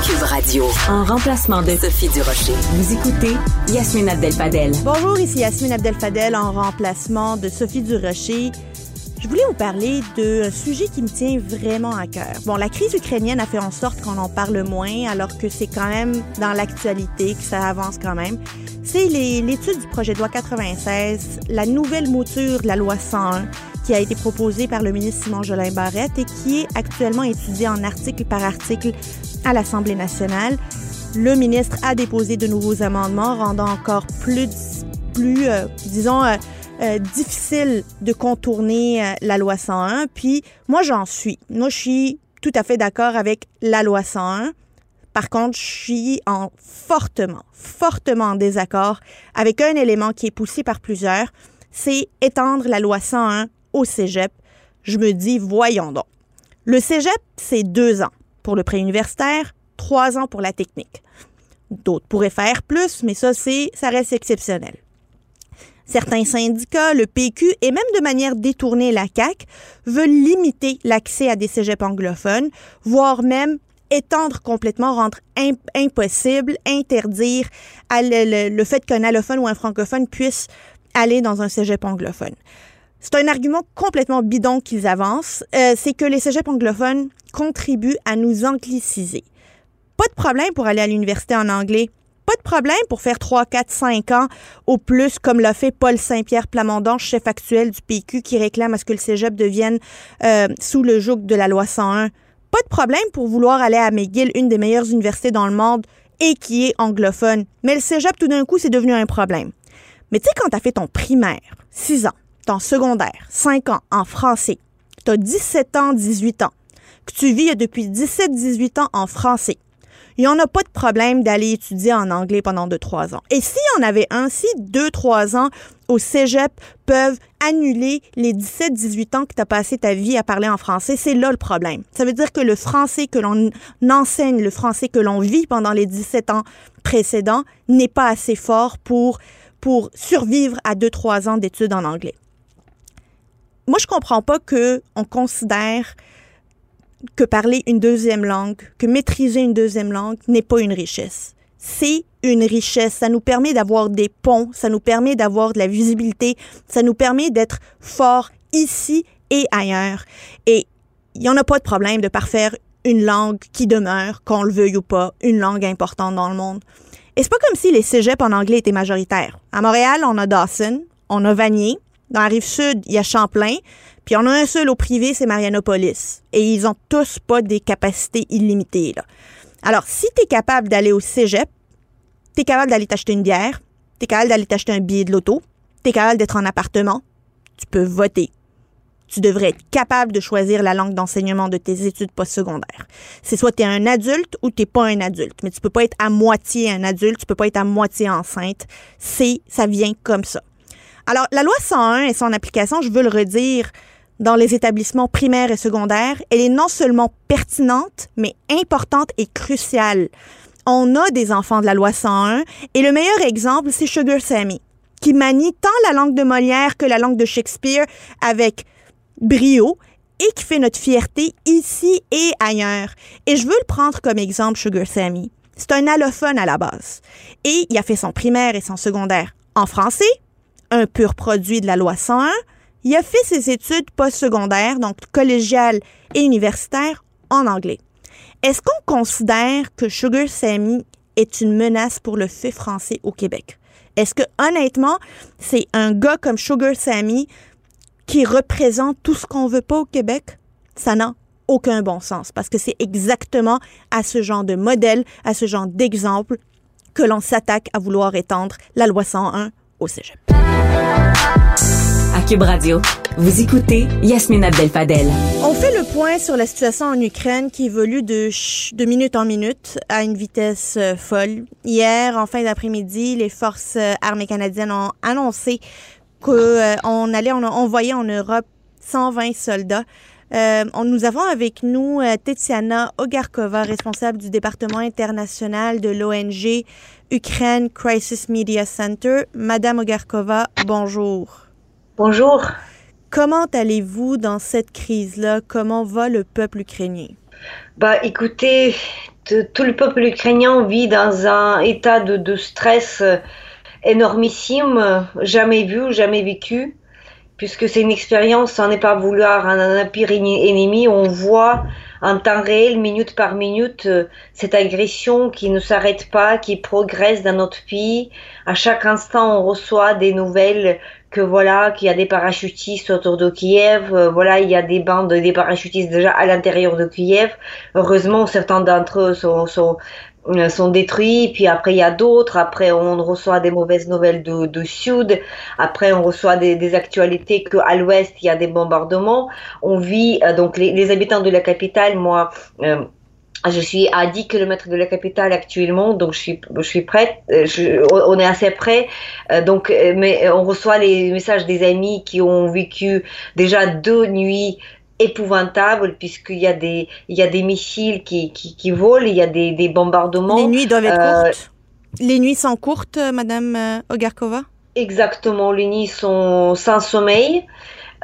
Cube Radio, en remplacement de Sophie Durocher. Vous écoutez Yasmine Abdel-Fadel. Bonjour, ici Yasmine Abdel-Fadel en remplacement de Sophie Durocher. Je voulais vous parler d'un sujet qui me tient vraiment à cœur. Bon, la crise ukrainienne a fait en sorte qu'on en parle moins, alors que c'est quand même dans l'actualité, que ça avance quand même. C'est l'étude du projet de loi 96, la nouvelle mouture de la loi 101, qui a été proposée par le ministre Simon Jolin Barrette et qui est actuellement étudiée en article par article à l'Assemblée nationale. Le ministre a déposé de nouveaux amendements rendant encore plus, plus euh, disons, euh, euh, difficile de contourner euh, la loi 101. Puis moi, j'en suis. Moi, je suis tout à fait d'accord avec la loi 101. Par contre, je suis en fortement, fortement en désaccord avec un élément qui est poussé par plusieurs, c'est étendre la loi 101 au cégep. Je me dis, voyons donc. Le cégep, c'est deux ans pour le préuniversitaire, trois ans pour la technique. D'autres pourraient faire plus, mais ça, c'est, ça reste exceptionnel. Certains syndicats, le PQ et même de manière détournée la CAQ veulent limiter l'accès à des cégeps anglophones, voire même étendre complètement, rendre impossible, interdire le, fait qu'un allophone ou un francophone puisse aller dans un cégep anglophone. C'est un argument complètement bidon qu'ils avancent, euh, c'est que les cégeps anglophones contribuent à nous angliciser. Pas de problème pour aller à l'université en anglais. Pas de problème pour faire 3, 4, 5 ans au plus, comme l'a fait Paul Saint-Pierre Plamondon, chef actuel du PQ, qui réclame à ce que le cégep devienne euh, sous le joug de la loi 101. Pas de problème pour vouloir aller à McGill, une des meilleures universités dans le monde et qui est anglophone. Mais le cégep, tout d'un coup, c'est devenu un problème. Mais tu sais, quand tu as fait ton primaire, 6 ans, ton secondaire, 5 ans en français, tu as 17 ans, 18 ans, que tu vis depuis 17-18 ans en français, il n'y en a pas de problème d'aller étudier en anglais pendant 2-3 ans. Et s'il y en avait un, si 2-3 ans au cégep peuvent annuler les 17-18 ans que tu as passé ta vie à parler en français, c'est là le problème. Ça veut dire que le français que l'on enseigne, le français que l'on vit pendant les 17 ans précédents n'est pas assez fort pour, pour survivre à 2-3 ans d'études en anglais. Moi, je comprends pas que on considère que parler une deuxième langue, que maîtriser une deuxième langue n'est pas une richesse. C'est une richesse. Ça nous permet d'avoir des ponts, ça nous permet d'avoir de la visibilité, ça nous permet d'être fort ici et ailleurs. Et il n'y en a pas de problème de parfaire une langue qui demeure, qu'on le veuille ou pas, une langue importante dans le monde. Et c'est pas comme si les cégeps en anglais étaient majoritaires. À Montréal, on a Dawson, on a Vanier. Dans la rive sud, il y a Champlain. Puis on a un seul au privé, c'est Marianopolis. Et ils ont tous pas des capacités illimitées. Alors, si tu es capable d'aller au cégep, tu es capable d'aller t'acheter une bière, tu es capable d'aller t'acheter un billet de loto, tu es capable d'être en appartement, tu peux voter. Tu devrais être capable de choisir la langue d'enseignement de tes études postsecondaires. C'est soit tu es un adulte ou tu pas un adulte, mais tu peux pas être à moitié un adulte, tu peux pas être à moitié enceinte. C'est ça vient comme ça. Alors, la loi 101 et son application, je veux le redire, dans les établissements primaires et secondaires, elle est non seulement pertinente, mais importante et cruciale. On a des enfants de la loi 101 et le meilleur exemple, c'est Sugar Sammy, qui manie tant la langue de Molière que la langue de Shakespeare avec brio et qui fait notre fierté ici et ailleurs. Et je veux le prendre comme exemple, Sugar Sammy. C'est un allophone à la base. Et il a fait son primaire et son secondaire en français, un pur produit de la loi 101, il a fait ses études postsecondaires, donc collégiales et universitaires, en anglais. Est-ce qu'on considère que Sugar Sammy est une menace pour le fait français au Québec? Est-ce que, honnêtement, c'est un gars comme Sugar Sammy qui représente tout ce qu'on veut pas au Québec, ça n'a aucun bon sens parce que c'est exactement à ce genre de modèle, à ce genre d'exemple que l'on s'attaque à vouloir étendre la loi 101 au cégep. À Cube Radio, vous écoutez Yasmine Abdel-Fadel. On fait le point sur la situation en Ukraine qui évolue de, de minute en minute à une vitesse euh, folle. Hier, en fin d'après-midi, les forces euh, armées canadiennes ont annoncé qu'on euh, allait envoyer en Europe 120 soldats. Euh, nous avons avec nous euh, Tetiana Ogarkova, responsable du département international de l'ONG Ukraine Crisis Media Center. Madame Ogarkova, bonjour. Bonjour. Comment allez-vous dans cette crise-là? Comment va le peuple ukrainien? Bah, écoutez, tout le peuple ukrainien vit dans un état de, de stress énormissime, jamais vu, jamais vécu, puisque c'est une expérience, sans n'est pas vouloir un, pire ennemi, on voit en temps réel, minute par minute, euh, cette agression qui ne s'arrête pas, qui progresse dans notre pays. À chaque instant, on reçoit des nouvelles que voilà, qu'il y a des parachutistes autour de Kiev, euh, voilà, il y a des bandes, des parachutistes déjà à l'intérieur de Kiev. Heureusement, certains d'entre eux sont, sont, sont détruits, puis après il y a d'autres, après on reçoit des mauvaises nouvelles de Sud, après on reçoit des, des actualités qu'à l'ouest il y a des bombardements. On vit, euh, donc les, habitants de la capitale, moi, euh, je suis à 10 km de la capitale actuellement, donc je suis, je suis prête, on est assez près. Donc, mais on reçoit les messages des amis qui ont vécu déjà deux nuits épouvantable puisqu'il y a des il y a des missiles qui, qui, qui volent, il y a des, des, bombardements. Les nuits doivent être euh, courtes. Les nuits sont courtes, euh, Madame euh, Ogarkova? Exactement, les nuits sont sans sommeil.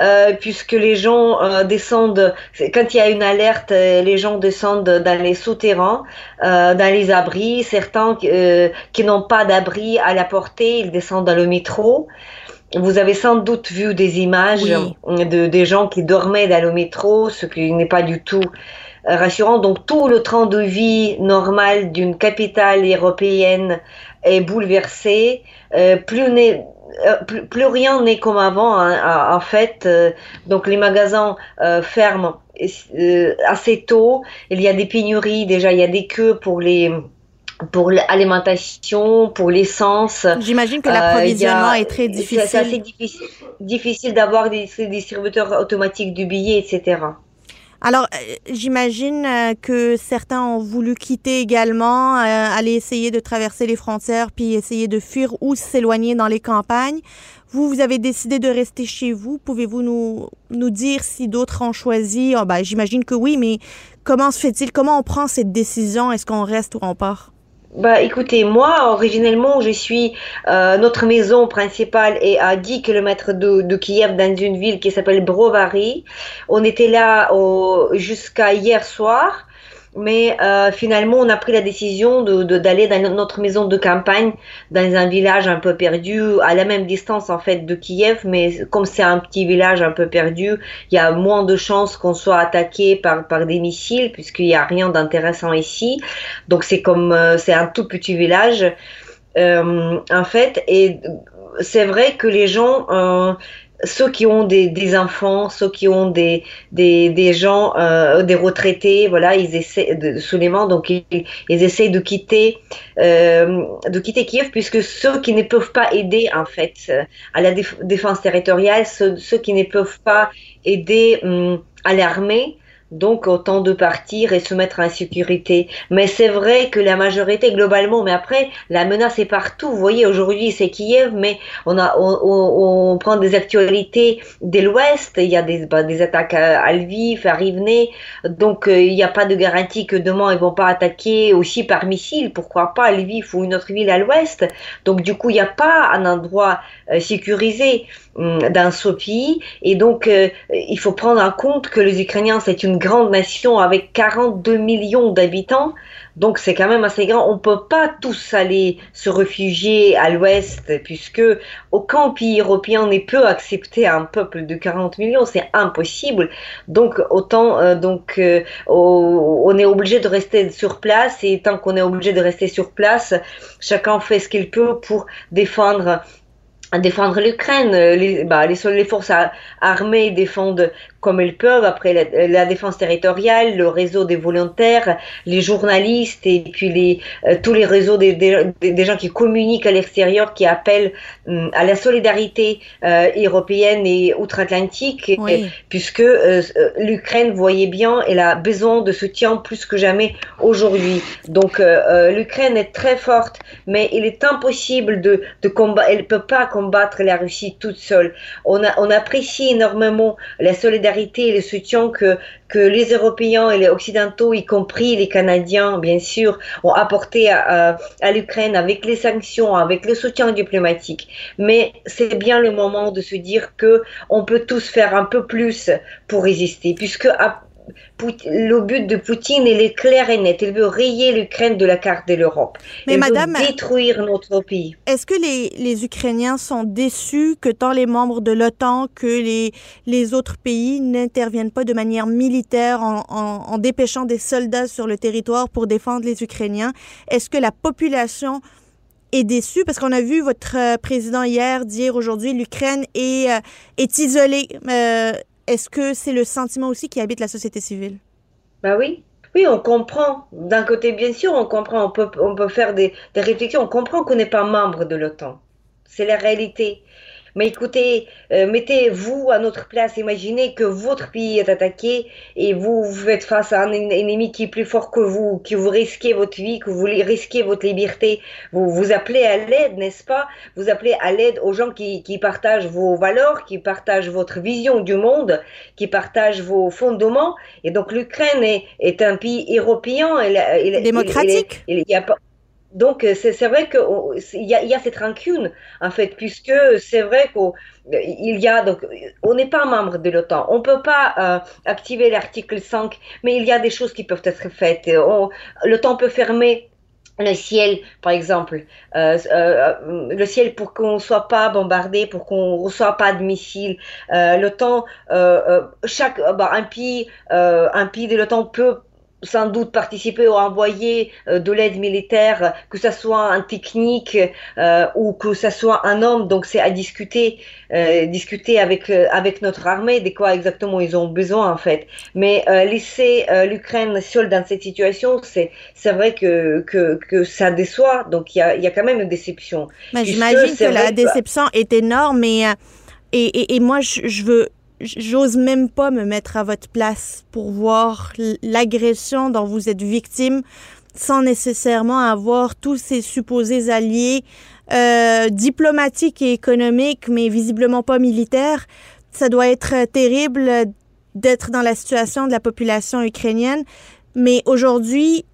Euh, puisque les gens euh, descendent, quand il y a une alerte, les gens descendent dans les souterrains, euh, dans les abris. Certains qui n'ont pas d'abri à la portée, ils descendent dans le métro. Vous avez sans doute vu des images de des gens qui dormaient dans le métro, ce qui n'est pas du tout euh, rassurant. Donc tout le train de vie normal d'une capitale européenne est bouleversé. Euh, plus, euh, plus, plus, rien n'est comme avant hein, en fait. donc les magasins ferment assez tôt. Il y a des pénuries déjà, il y a des queues pour les pour l'alimentation, pour l'essence. J'imagine que l'approvisionnement est très difficile. C'est assez difficile, difficile d'avoir des, des, distributeurs automatiques du billet, etc. Alors, euh, j'imagine euh, que certains ont voulu quitter également, euh, aller essayer de traverser les frontières, puis essayer de fuir ou s'éloigner dans les campagnes. Vous, vous avez décidé de rester chez vous. Pouvez-vous nous, nous dire si d'autres ont choisi? Oh, ben, j'imagine que oui, mais comment se fait-il? Comment on prend cette décision? Est-ce qu'on reste ou on part? Bah écoutez, moi originellement je suis, euh, notre maison principale est à 10 km de, de Kiev dans une ville qui s'appelle Brovary. On était là jusqu'à hier soir mais euh, finalement, on a pris la décision d'aller de, dans notre maison de campagne, dans un village un peu perdu, à la même distance en fait de Kiev, mais comme c'est un petit village un peu perdu, il y a moins de chances qu'on soit attaqué par, par des missiles, puisqu'il n'y a rien d'intéressant ici. Donc c'est comme, euh, c'est un tout petit village, euh, en fait, et c'est vrai que les gens euh, ceux qui ont des, enfants, ceux qui ont des, des, gens, euh, des retraités, voilà, ils essaient de, soudainement, donc ils, ils essaient de quitter, euh, de quitter Kiev, puisque ceux qui ne peuvent pas aider en fait à la défense territoriale, ceux, ceux qui ne peuvent pas aider hum, à l'armée, donc autant de partir et se mettre en sécurité. Mais c'est vrai que la majorité globalement, mais après la menace est partout. Vous voyez aujourd'hui c'est Kiev, mais on a on, on, prend des actualités de l'Ouest. Il y a des, bah, des attaques à Lviv, à Rivne, donc euh, il n'y a pas de garantie que demain ils vont pas attaquer aussi par missile. Pourquoi pas Lviv ou une autre ville à l'Ouest. Donc du coup il n'y a pas un endroit euh, sécurisé hum, dans ce pays et donc euh, il faut prendre en compte que les Ukrainiens c'est une grande nation avec 42 millions d'habitants, donc c'est quand même assez grand. On ne peut pas tous aller se réfugier à l'ouest, puisque aucun pays européen ne peut accepter un peuple de 40 millions, c'est impossible. Donc autant, euh, donc euh, on est obligé de rester sur place, et tant qu'on est obligé de rester sur place, chacun fait ce qu'il peut pour défendre à défendre l'Ukraine. Les, bah, forces armées défendent comme elles peuvent, après la, défense territoriale, le réseau des volontaires, les journalistes et puis les, euh, tous les réseaux des, des, gens qui communiquent à l'extérieur, qui appellent hum, à la solidarité euh, européenne et outre-Atlantique, puisque euh, l'Ukraine, voyez bien, elle a besoin de soutien plus que jamais aujourd'hui. Donc l'Ukraine est très forte, mais il est impossible de, de combattre, elle ne peut pas combattre la Russie toute seule. On, a, on apprécie énormément la solidarité et le soutien que, que les Européens et les Occidentaux, y compris les Canadiens, bien sûr, ont apporté à, l'Ukraine avec les sanctions, avec le soutien diplomatique. Mais c'est bien le moment de se dire que on peut tous faire un peu plus pour résister, puisque le but de Poutine, il est clair et net. Il veut rayer l'Ukraine de la carte de l'Europe. Mais il madame, veut détruire notre pays. Est-ce que les, les, Ukrainiens sont déçus que tant les membres de l'OTAN que les, les autres pays n'interviennent pas de manière militaire en, en, en dépêchant des soldats sur le territoire pour défendre les Ukrainiens? Est-ce que la population est déçue? Parce qu'on a vu votre euh, président hier dire aujourd'hui l'Ukraine est, euh, est isolée. Euh, est-ce que c'est le sentiment aussi qui habite la société civile? Bah oui. Oui, on comprend. D'un côté, bien sûr, on comprend. On peut, faire des réflexions. On comprend qu'on n'est pas membre de l'OTAN. C'est la réalité. Mais écoutez, euh, mettez-vous à notre place, imaginez que votre pays est attaqué et vous, vous faites face à un ennemi qui est plus fort que vous, que vous risquez votre vie, que vous risquez votre liberté. Vous vous appelez à l'aide, n'est-ce pas? Vous appelez à l'aide aux gens qui, qui, partagent vos valeurs, qui partagent votre vision du monde, qui partagent vos fondements. Et donc l'Ukraine est, est, un pays européen. Démocratique. Il, il, a pas, donc euh, c'est vrai qu'il y a, cette rancune en fait puisque c'est vrai qu'il y a donc on n'est pas membre de l'OTAN, on peut pas euh, activer l'article 5, mais il y a des choses qui peuvent être faites. L'OTAN peut fermer le ciel, par exemple, euh, euh, le ciel pour qu'on soit pas bombardé, pour qu'on reçoive pas de missiles. Euh, l'OTAN, euh, chaque bah, un pays, un pays de l'OTAN peut sans doute participer ou envoyer euh, de l'aide militaire, que ce soit en technique euh, ou que ce soit un homme. Donc c'est à discuter, euh, discuter avec avec notre armée de quoi exactement ils ont besoin en fait. Mais laisser l'Ukraine seule dans cette situation, c'est c'est vrai que, que que ça déçoit. Donc il y a il y a quand même une déception. J'imagine que la déception est énorme et et, et, et moi je, je veux j'ose même pas me mettre à votre place pour voir l'agression dont vous êtes victime sans nécessairement avoir tous ces supposés alliés euh, diplomatiques et économiques, mais visiblement pas militaires. Ça doit être terrible d'être dans la situation de la population ukrainienne. Mais aujourd'hui,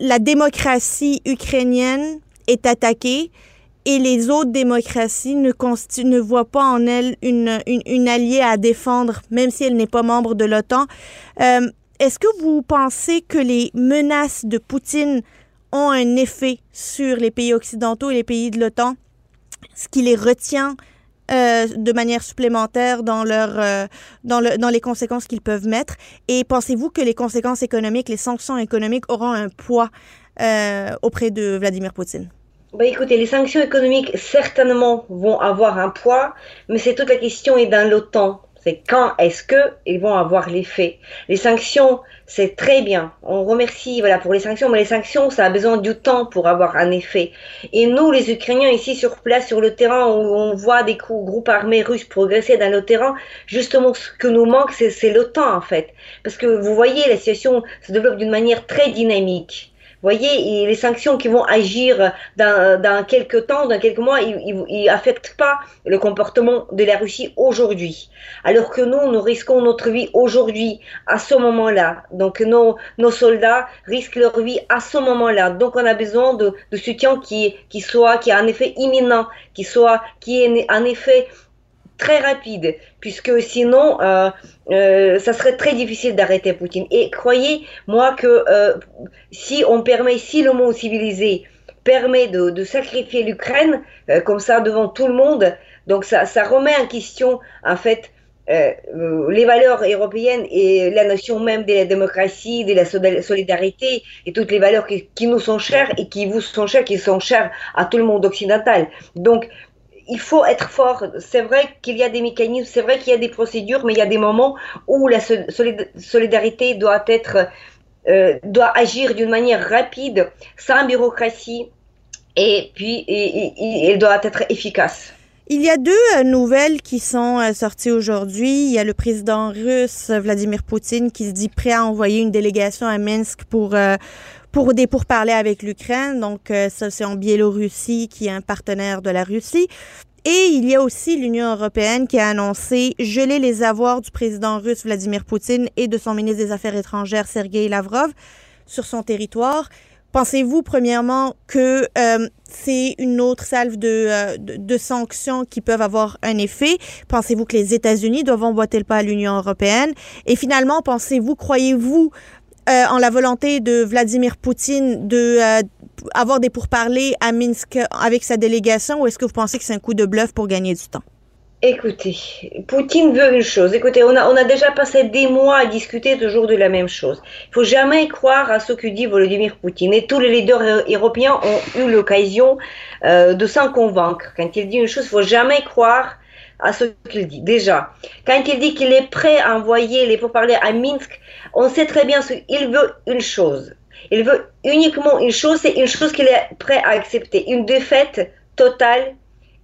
la démocratie ukrainienne est attaquée et les autres démocraties ne, ne voient pas en elle une, une, alliée à défendre, même si elle n'est pas membre de l'OTAN. Euh, est-ce que vous pensez que les menaces de Poutine ont un effet sur les pays occidentaux et les pays de l'OTAN, ce qui les retient euh, de manière supplémentaire dans, leur, euh, dans, dans les conséquences qu'ils peuvent mettre? Et pensez-vous que les conséquences économiques, les sanctions économiques auront un poids auprès de Vladimir Poutine? Bah écoutez, les sanctions économiques certainement vont avoir un poids, mais c'est toute la question est dans l'OTAN. C'est quand est-ce que ils vont avoir l'effet. Les sanctions, c'est très bien. On remercie voilà pour les sanctions, mais les sanctions, ça a besoin du temps pour avoir un effet. Et nous, les Ukrainiens ici sur place, sur le terrain, où on voit des groupes armés russes progresser dans le terrain, justement, ce que nous manque, c'est l'OTAN en fait, parce que vous voyez, la situation se développe d'une manière très dynamique voyez, les sanctions qui vont agir dans, quelques temps, dans quelques mois, ils n'affectent pas le comportement de la Russie aujourd'hui. Alors que nous, nous risquons notre vie aujourd'hui, à ce moment-là. Donc nos, nos soldats risquent leur vie à ce moment-là. Donc on a besoin de, soutien qui, qui soit, qui a un effet imminent, qui soit, qui est un effet très rapide, puisque sinon, euh, euh, ça serait très difficile d'arrêter Poutine. Et croyez, moi, que euh, si on permet, si le monde civilisé permet de, sacrifier l'Ukraine, comme ça, devant tout le monde, donc ça, ça remet en question, en fait, les valeurs européennes et la notion même de la démocratie, de la solidarité et toutes les valeurs qui, qui, nous sont chères et qui vous sont chères, qui sont chères à tout le monde occidental. Donc, il faut être fort. C'est vrai qu'il y a des mécanismes, c'est vrai qu'il y a des procédures, mais il y a des moments où la solidarité doit être, euh, doit agir d'une manière rapide, sans bureaucratie, et puis elle doit être efficace. Il y a deux euh, nouvelles qui sont euh, sorties aujourd'hui. Il y a le président russe Vladimir Poutine qui se dit prêt à envoyer une délégation à Minsk pour pour des pourparlers avec l'Ukraine. Donc, euh, ça, c'est en Biélorussie, qui est un partenaire de la Russie. Et il y a aussi l'Union européenne qui a annoncé geler les avoirs du président russe Vladimir Poutine et de son ministre des Affaires étrangères Sergei Lavrov sur son territoire. Pensez-vous, premièrement, que euh, c'est une autre salve euh, de, de, sanctions qui peuvent avoir un effet? Pensez-vous que les États-Unis doivent emboîter le pas à l'Union européenne? Et finalement, pensez-vous, croyez-vous euh, en la volonté de Vladimir Poutine de euh, avoir des pourparlers à Minsk avec sa délégation ou est-ce que vous pensez que c'est un coup de bluff pour gagner du temps? Écoutez, Poutine veut une chose. Écoutez, on a, on a déjà passé des mois à discuter toujours de la même chose. Il faut jamais croire à ce que dit Volodymyr Poutine. Et tous les leaders européens ont eu l'occasion euh, de s'en convaincre. Quand il dit une chose, il faut jamais croire à ce qu'il dit. Déjà, quand il dit qu'il est prêt à envoyer les pourparlers à Minsk, on sait très bien qu'il veut une chose. Il veut uniquement une chose, c'est une chose qu'il est prêt à accepter, une défaite totale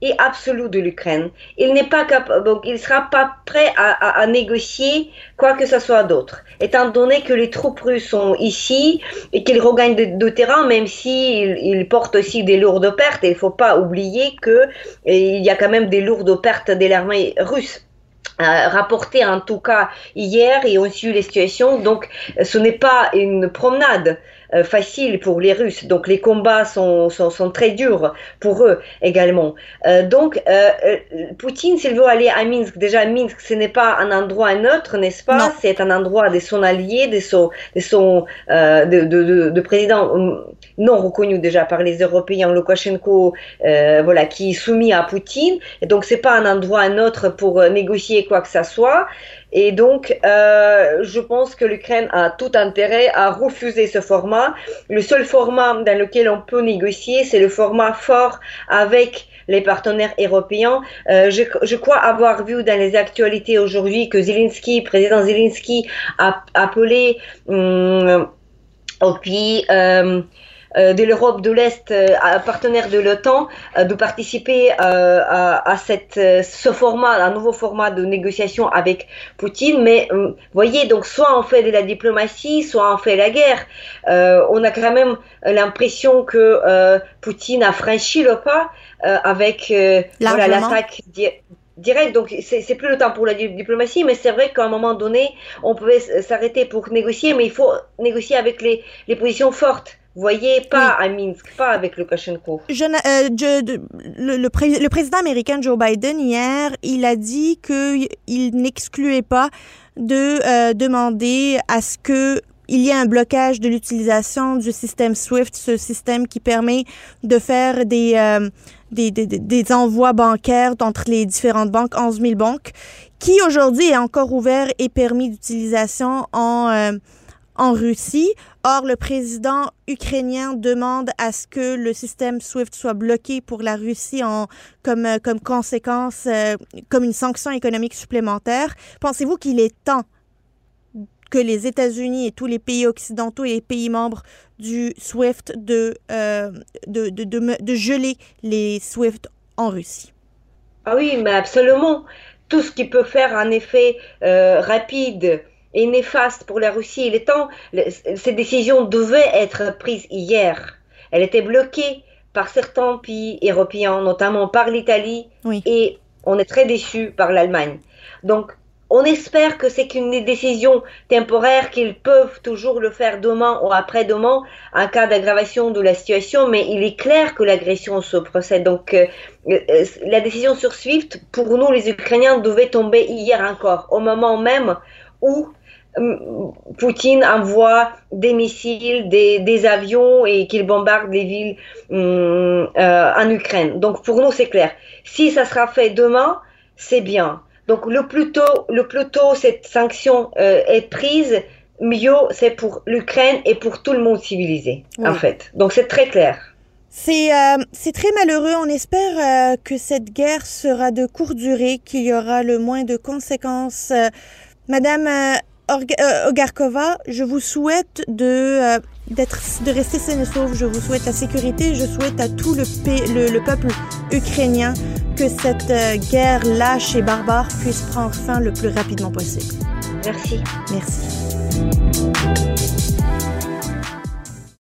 et absolue de l'Ukraine. Il n'est pas donc il sera pas prêt à, négocier quoi que ce soit d'autre, étant donné que les troupes russes sont ici et qu'ils regagnent de, terrain, même s'ils il portent aussi des lourdes pertes. Il faut pas oublier que il y a quand même des lourdes pertes de l'armée russe. Euh, rapporté en tout cas hier et on suit les situations. Donc ce n'est pas une promenade euh, facile pour les Russes. Donc les combats sont, sont, sont très durs pour eux également. Euh, donc euh, Poutine, s'il veut aller à Minsk, déjà Minsk, ce n'est pas un endroit neutre, n'est-ce pas? C'est un endroit de son allié, de son, de, son de, de, de, président non reconnu déjà par les Européens, Loukachenko, voilà, qui est soumis à Poutine. Et donc c'est pas un endroit neutre pour négocier quoi que ce soit. Et donc, je pense que l'Ukraine a tout intérêt à refuser ce format. Le seul format dans lequel on peut négocier, c'est le format fort avec les partenaires européens. Euh, je, crois avoir vu dans les actualités aujourd'hui que Zelensky, président Zelensky, a appelé hum, au pays euh, de l'Europe de l'Est, euh, partenaire de l'OTAN, euh, de participer à, cette, ce format, un nouveau format de négociation avec Poutine. Mais voyez, donc soit on fait de la diplomatie, soit on fait la guerre. on a quand même l'impression que Poutine a franchi le pas avec l'attaque direct. Donc, c'est plus le temps pour la diplomatie, mais c'est vrai qu'à un moment donné, on pouvait s'arrêter pour négocier, mais il faut négocier avec les, les positions fortes voyez, pas à Minsk, pas avec Lukashenko. Je, euh, le, le, président américain Joe Biden, hier, il a dit qu'il n'excluait pas de euh, demander à ce que il y ait un blocage de l'utilisation du système SWIFT, ce système qui permet de faire des, euh, des, des, des, envois bancaires entre les différentes banques, 11 000 banques, qui aujourd'hui est encore ouvert et permis d'utilisation en en Russie. Or, le président ukrainien demande à ce que le système SWIFT soit bloqué pour la Russie en, comme, euh, comme conséquence, euh, comme une sanction économique supplémentaire. Pensez-vous qu'il est temps que les États-Unis et tous les pays occidentaux et les pays membres du SWIFT de, euh, de, de, de, geler les SWIFT en Russie? Ah oui, mais absolument. Tout ce qui peut faire un effet rapide et néfaste pour la Russie. Il est temps, ces décisions devaient être prises hier. Elle était bloquée par certains pays européens, notamment par l'Italie, et on est très déçu par l'Allemagne. Donc, on espère que c'est qu'une décision temporaire, qu'ils peuvent toujours le faire demain ou après-demain en cas d'aggravation de la situation, mais il est clair que l'agression se procède. Donc, euh, euh, la décision sur SWIFT, pour nous, les Ukrainiens, devait tomber hier encore, au moment même où Poutine envoie des missiles, des, avions et qu'il bombarde les villes hum, euh, en Ukraine. Donc pour nous, c'est clair. Si ça sera fait demain, c'est bien. Donc le plus tôt, le plus tôt cette sanction euh, est prise, mieux c'est pour l'Ukraine et pour tout le monde civilisé, en fait. Donc c'est très clair. C'est euh, très malheureux. On espère euh, que cette guerre sera de courte durée, qu'il y aura le moins de conséquences. Euh, Madame euh, euh, Ogarkova, je vous souhaite de euh, de rester saine et sauve. Je vous souhaite la sécurité. Je souhaite à tout le, le peuple ukrainien que cette euh, guerre lâche et barbare puisse prendre fin le plus rapidement possible. Merci. Merci.